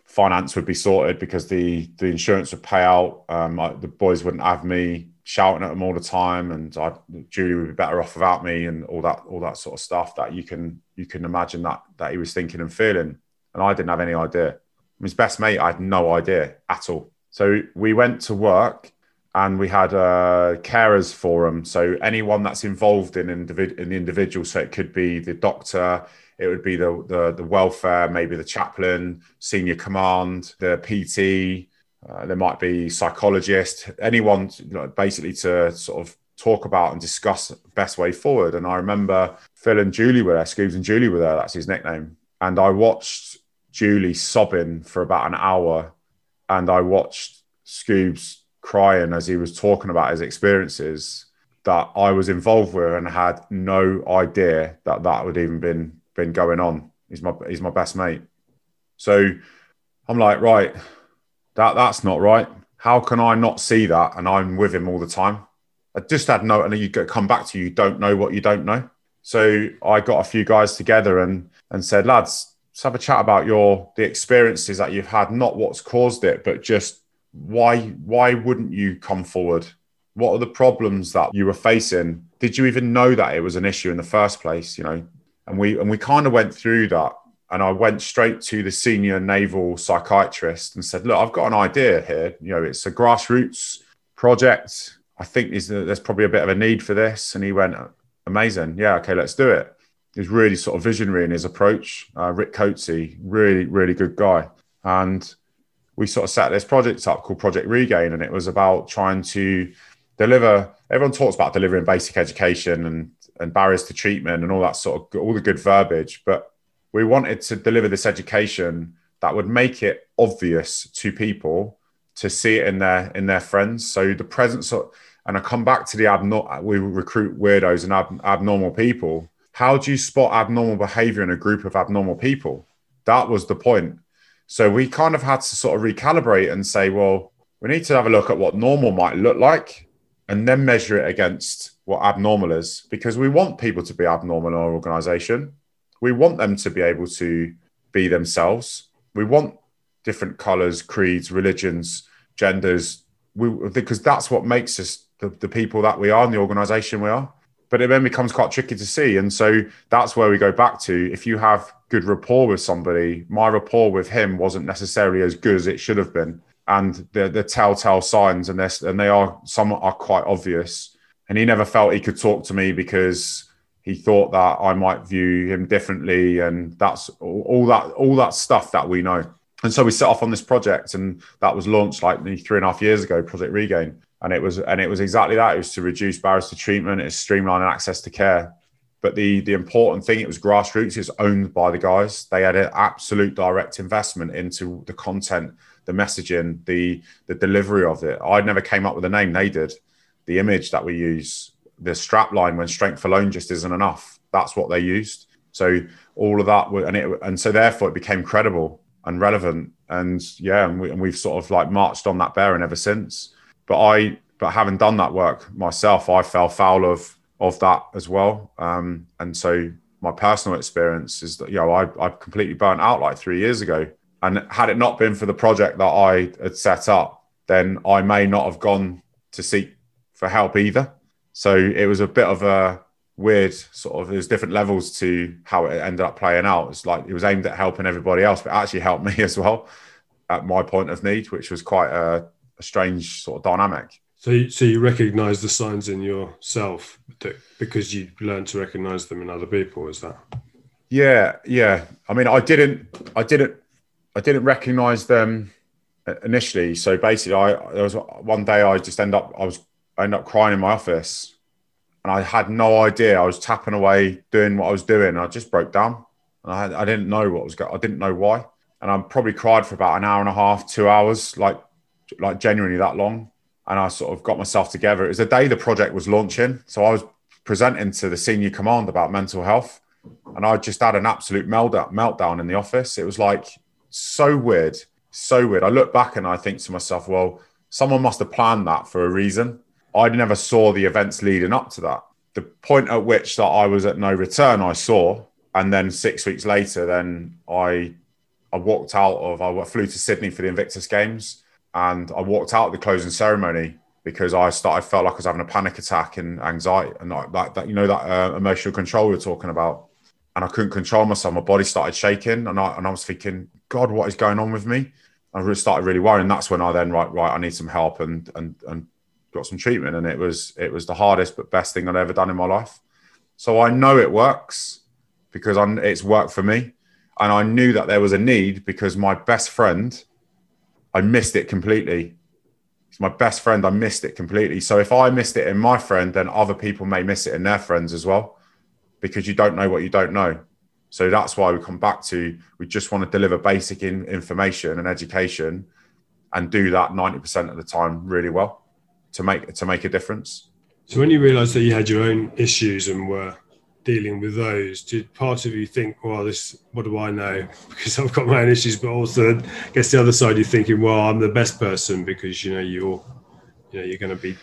Finance would be sorted because the the insurance would pay out. Um, I, the boys wouldn't have me shouting at them all the time, and I, Julie would be better off without me, and all that all that sort of stuff that you can you can imagine that that he was thinking and feeling, and I didn't have any idea. His best mate, I had no idea at all. So we went to work, and we had a carers forum. So anyone that's involved in individ- in the individual, so it could be the doctor, it would be the, the the welfare, maybe the chaplain, senior command, the PT, uh, there might be psychologists, anyone basically to sort of talk about and discuss best way forward. And I remember Phil and Julie were there, Scoobs and Julie were there. That's his nickname. And I watched Julie sobbing for about an hour, and I watched Scoobs crying as he was talking about his experiences that I was involved with and had no idea that that would even been been going on. He's my he's my best mate. So I'm like, right, that that's not right. How can I not see that? And I'm with him all the time. I just had no, and you come back to you, don't know what you don't know. So I got a few guys together and and said, lads, let's have a chat about your the experiences that you've had, not what's caused it, but just why why wouldn't you come forward? What are the problems that you were facing? Did you even know that it was an issue in the first place? You know, and we and we kind of went through that and I went straight to the senior naval psychiatrist and said, "Look, I've got an idea here. You know, it's a grassroots project. I think there's probably a bit of a need for this." And he went, "Amazing, yeah, okay, let's do it." He was really sort of visionary in his approach. Uh, Rick Coetzee, really, really good guy, and we sort of set this project up called Project Regain, and it was about trying to deliver. Everyone talks about delivering basic education and and barriers to treatment and all that sort of all the good verbiage, but we wanted to deliver this education that would make it obvious to people to see it in their in their friends. So the presence of, and I come back to the abnormal. We recruit weirdos and ab- abnormal people. How do you spot abnormal behavior in a group of abnormal people? That was the point. So we kind of had to sort of recalibrate and say, well, we need to have a look at what normal might look like and then measure it against what abnormal is because we want people to be abnormal in our organization we want them to be able to be themselves. We want different colors, creeds, religions, genders, we, because that's what makes us the, the people that we are and the organization we are. But it then becomes quite tricky to see. And so that's where we go back to if you have good rapport with somebody, my rapport with him wasn't necessarily as good as it should have been. And the, the telltale signs, and, and they are some are quite obvious. And he never felt he could talk to me because he thought that I might view him differently, and that's all, all that all that stuff that we know. And so we set off on this project, and that was launched like three and a half years ago, Project Regain. And it was and it was exactly that. It was to reduce barriers to treatment, it's streamlining access to care. But the the important thing, it was grassroots. It's owned by the guys. They had an absolute direct investment into the content, the messaging, the the delivery of it. I never came up with a name. They did. The image that we use the strap line when strength alone just isn't enough. That's what they used. So all of that, and it, and so therefore it became credible and relevant. And yeah, and, we, and we've sort of like marched on that bearing ever since. But I, but having done that work myself, I fell foul of of that as well. Um, and so my personal experience is that you know I I completely burnt out like three years ago. And had it not been for the project that I had set up, then I may not have gone to seek for help either. So it was a bit of a weird sort of there's different levels to how it ended up playing out. It's like it was aimed at helping everybody else, but actually helped me as well at my point of need, which was quite a, a strange sort of dynamic. So, you, so you recognize the signs in yourself that, because you learned to recognize them in other people. Is that? Yeah, yeah. I mean, I didn't, I didn't, I didn't recognize them initially. So basically, I there was one day I just end up, I was I ended up crying in my office and I had no idea. I was tapping away doing what I was doing. I just broke down and I, I didn't know what was going I didn't know why. And I probably cried for about an hour and a half, two hours, like, like genuinely that long. And I sort of got myself together. It was the day the project was launching. So I was presenting to the senior command about mental health. And I just had an absolute meltdown in the office. It was like so weird, so weird. I look back and I think to myself, well, someone must have planned that for a reason I never saw the events leading up to that. The point at which that I was at no return, I saw, and then six weeks later, then I I walked out of I flew to Sydney for the Invictus Games, and I walked out of the closing ceremony because I started felt like I was having a panic attack and anxiety and like that, you know that uh, emotional control are talking about, and I couldn't control myself. My body started shaking, and I and I was thinking, God, what is going on with me? I started really worrying. That's when I then right, right, I need some help and and and got some treatment, and it was it was the hardest but best thing I'd ever done in my life. So I know it works because I'm, it's worked for me, and I knew that there was a need because my best friend, I missed it completely. It's my best friend. I missed it completely. So if I missed it in my friend, then other people may miss it in their friends as well, because you don't know what you don't know. So that's why we come back to we just want to deliver basic in, information and education and do that 90% of the time really well to make to make a difference. So when you realised that you had your own issues and were dealing with those, did part of you think, "Well, this what do I know?" Because I've got my own issues, but also, I guess the other side, you're thinking, "Well, I'm the best person because you know you're, you know, you're going to be."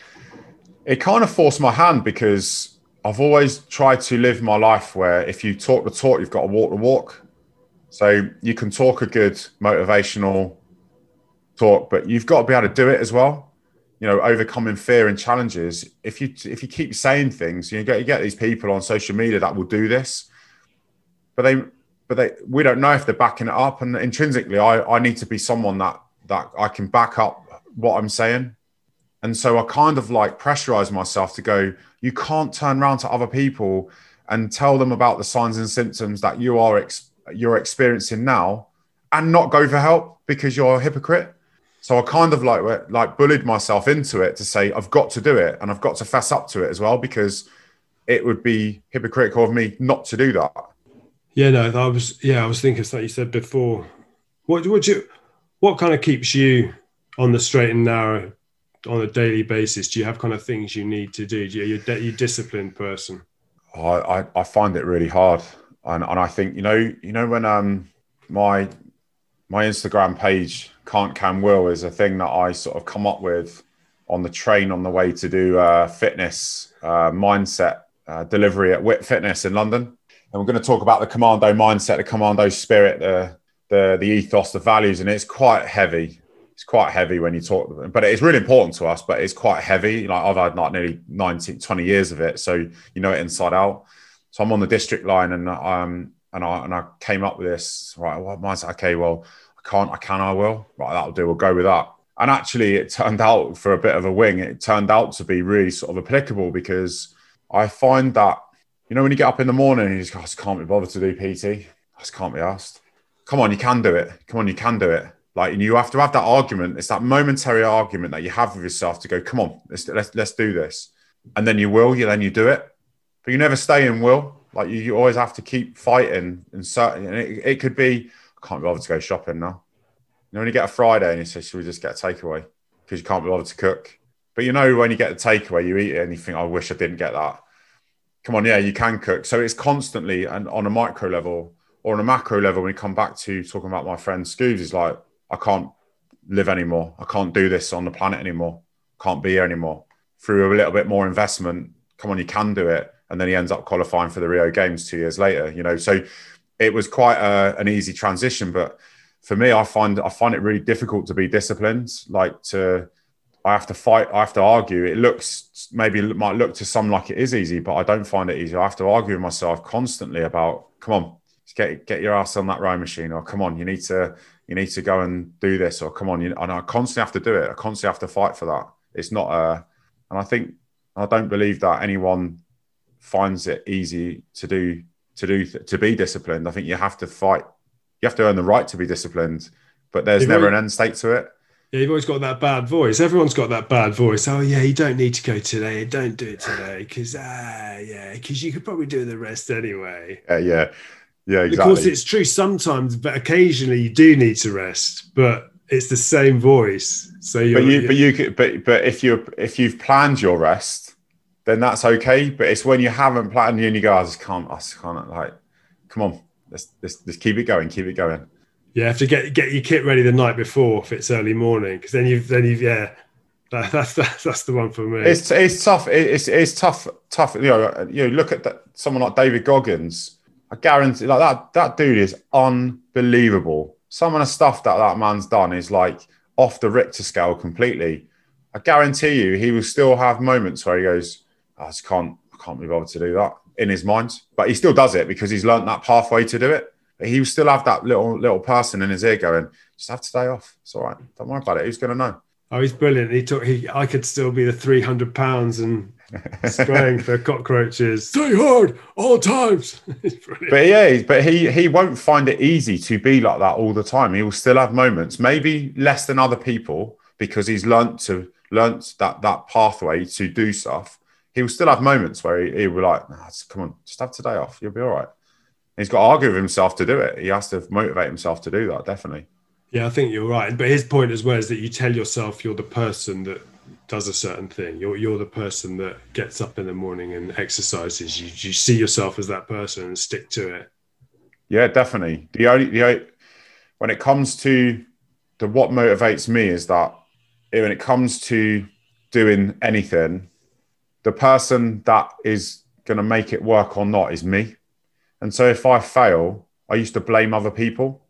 It kind of forced my hand because I've always tried to live my life where if you talk the talk, you've got to walk the walk. So you can talk a good motivational talk, but you've got to be able to do it as well you know overcoming fear and challenges if you if you keep saying things you get you get these people on social media that will do this. But they but they we don't know if they're backing it up. And intrinsically i i need to be someone that that i can back up what i'm saying. And so i kind of like pressurize myself to go you can't turn around to other people and tell them about the signs and symptoms that you are ex- you're experiencing now and not go for help because you're a hypocrite so I kind of like like bullied myself into it to say I've got to do it and I've got to fess up to it as well because it would be hypocritical of me not to do that. Yeah, no, I was yeah, I was thinking like you said before. What would you what kind of keeps you on the straight and narrow on a daily basis? Do you have kind of things you need to do? Do you, you're you disciplined person? I, I, I find it really hard, and and I think you know you know when um my my Instagram page can't can will is a thing that I sort of come up with on the train on the way to do uh, fitness uh, mindset uh, delivery at Wit Fitness in London. and we're going to talk about the commando mindset, the commando spirit, the the the ethos, the values, and it's quite heavy. It's quite heavy when you talk, but it's really important to us. But it's quite heavy. Like I've had like nearly 19, 20 years of it, so you know it inside out. So I'm on the district line, and um, and I and I came up with this. Right, well, mine's okay. Well, can't. I can. I will. Right, that'll do. We'll go with that. And actually, it turned out for a bit of a wing. It turned out to be really sort of applicable because I find that you know when you get up in the morning and you just I just can't be bothered to do PT. I just can't be asked. Come on, you can do it. Come on, you can do it. Like, and you have to have that argument. It's that momentary argument that you have with yourself to go, come on, let's let's, let's do this. And then you will. You then you do it, but you never stay in will like you, you always have to keep fighting and certain. And it, it could be can't be bothered to go shopping now. You know, when you get a Friday and you say, "Should we just get a takeaway?" Because you can't be bothered to cook. But you know, when you get a takeaway, you eat it and you think, "I wish I didn't get that." Come on, yeah, you can cook. So it's constantly and on a micro level or on a macro level. When you come back to talking about my friend Scoobs, is like, I can't live anymore. I can't do this on the planet anymore. Can't be here anymore. Through a little bit more investment, come on, you can do it and then he ends up qualifying for the Rio Games two years later. You know, so it was quite a, an easy transition. But for me, I find I find it really difficult to be disciplined. Like to, I have to fight. I have to argue. It looks maybe it might look to some like it is easy, but I don't find it easy. I have to argue with myself constantly about, come on, get get your ass on that rowing machine, or come on, you need to you need to go and do this, or come on, you, and I constantly have to do it. I constantly have to fight for that. It's not a, and I think I don't believe that anyone finds it easy to do to do to be disciplined. I think you have to fight. You have to earn the right to be disciplined, but there's you've never always, an end state to it. Yeah, you've always got that bad voice. Everyone's got that bad voice. Oh yeah, you don't need to go today. Don't do it today because ah yeah, because you could probably do the rest anyway. Uh, yeah, yeah, exactly. Of course, it's true sometimes, but occasionally you do need to rest. But it's the same voice. So you, but you, but you could, but but if you if you've planned your rest then that's okay. But it's when you haven't planned and you go, oh, I just can't, oh, I just can't like, come on, let's, let's, let's keep it going, keep it going. You have to get get your kit ready the night before if it's early morning, because then you've then you've yeah, that, that's, that's that's the one for me. It's it's tough. It's it's tough. Tough. You know, you know, look at that. Someone like David Goggins. I guarantee, like that that dude is unbelievable. Some of the stuff that that man's done is like off the Richter scale completely. I guarantee you, he will still have moments where he goes, I just can't, I can't be bothered to do that in his mind. But he still does it because he's learned that pathway to do it. But he will still have that little little person in his ear going, just have today off. It's all right. Don't worry about it. Who's going to know? Oh, he's brilliant. He took. He, I could still be the three hundred pounds and spraying for cockroaches. Stay hard all times. but yeah, but he he won't find it easy to be like that all the time. He will still have moments, maybe less than other people, because he's learnt to learnt that that pathway to do stuff he will still have moments where he, he will be like, nah, come on, just have today off. You'll be all right. And he's got to argue with himself to do it. He has to motivate himself to do that, definitely. Yeah, I think you're right. But his point as well is that you tell yourself you're the person that does a certain thing. You're you're the person that gets up in the morning and exercises. You you see yourself as that person and stick to it. Yeah, definitely. The only the only, when it comes to the what motivates me is that when it comes to doing anything, the person that is going to make it work or not is me. And so if I fail, I used to blame other people.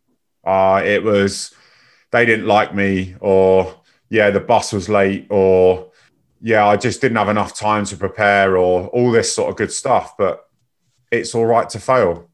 Uh, it was they didn't like me, or yeah, the bus was late, or yeah, I just didn't have enough time to prepare, or all this sort of good stuff. But it's all right to fail,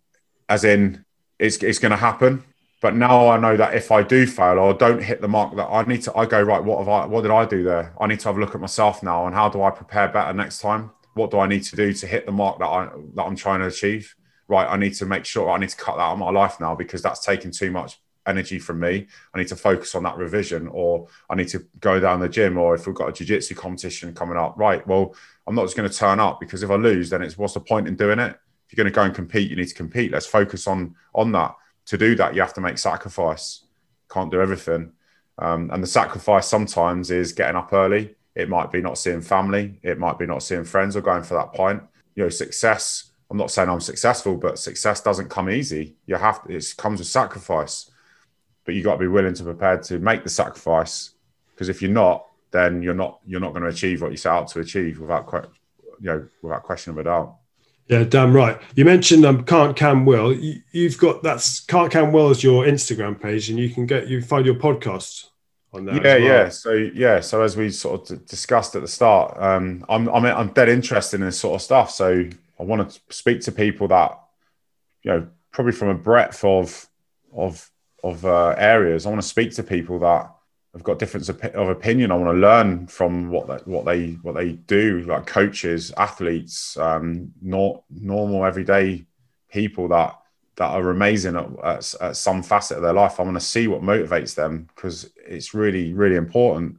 as in it's, it's going to happen. But now I know that if I do fail or don't hit the mark, that I need to, I go right. What have I? What did I do there? I need to have a look at myself now, and how do I prepare better next time? What do I need to do to hit the mark that I that I'm trying to achieve? Right, I need to make sure I need to cut that out of my life now because that's taking too much energy from me. I need to focus on that revision, or I need to go down the gym, or if we've got a jiu-jitsu competition coming up, right? Well, I'm not just going to turn up because if I lose, then it's what's the point in doing it? If you're going to go and compete, you need to compete. Let's focus on on that to do that, you have to make sacrifice. Can't do everything. Um, and the sacrifice sometimes is getting up early. It might be not seeing family. It might be not seeing friends or going for that pint. You know, success. I'm not saying I'm successful, but success doesn't come easy. You have to, it comes with sacrifice, but you got to be willing to prepare to make the sacrifice. Because if you're not, then you're not you're not going to achieve what you set out to achieve without quite you know without question of a doubt. Yeah, damn right. You mentioned um, can't can will. You, have got that's can't can will as your Instagram page, and you can get you find your podcast on there. Yeah, well. yeah. So yeah, so as we sort of discussed at the start, um, I'm I'm I'm dead interested in this sort of stuff. So I want to speak to people that you know probably from a breadth of of of uh, areas. I want to speak to people that have got difference of, opinion. I want to learn from what they, what they what they do, like coaches, athletes, um, not normal everyday people that that are amazing at, at, at some facet of their life. I want to see what motivates them because it's really really important.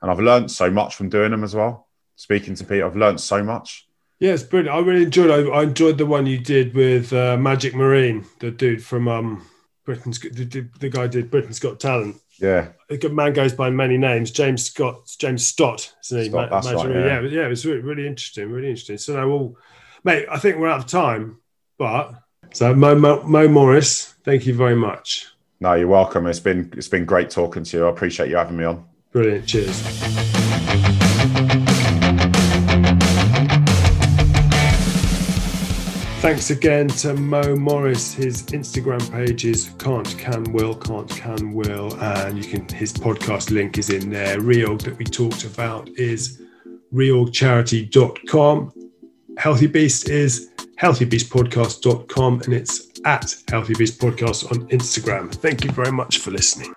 And I've learned so much from doing them as well. Speaking to people, I've learned so much. Yeah, it's brilliant. I really enjoyed. I, I enjoyed the one you did with uh, Magic Marine, the dude from um, Britain's. The, the guy did Britain's Got Talent yeah, a good man goes by many names. James Scott, James Stott, isn't he? Stott, right, yeah. yeah, yeah, it was really, really interesting, really interesting. So now, well, mate, I think we're out of time, but so Mo, Mo, Mo Morris, thank you very much. No, you're welcome. It's been it's been great talking to you. I appreciate you having me on. Brilliant. Cheers. Thanks again to Mo Morris. His Instagram page is can't can will can't can will, and you can his podcast link is in there. Real that we talked about is realcharity.com. Healthy Beast is healthybeastpodcast.com and it's at Healthy Beast Podcast on Instagram. Thank you very much for listening.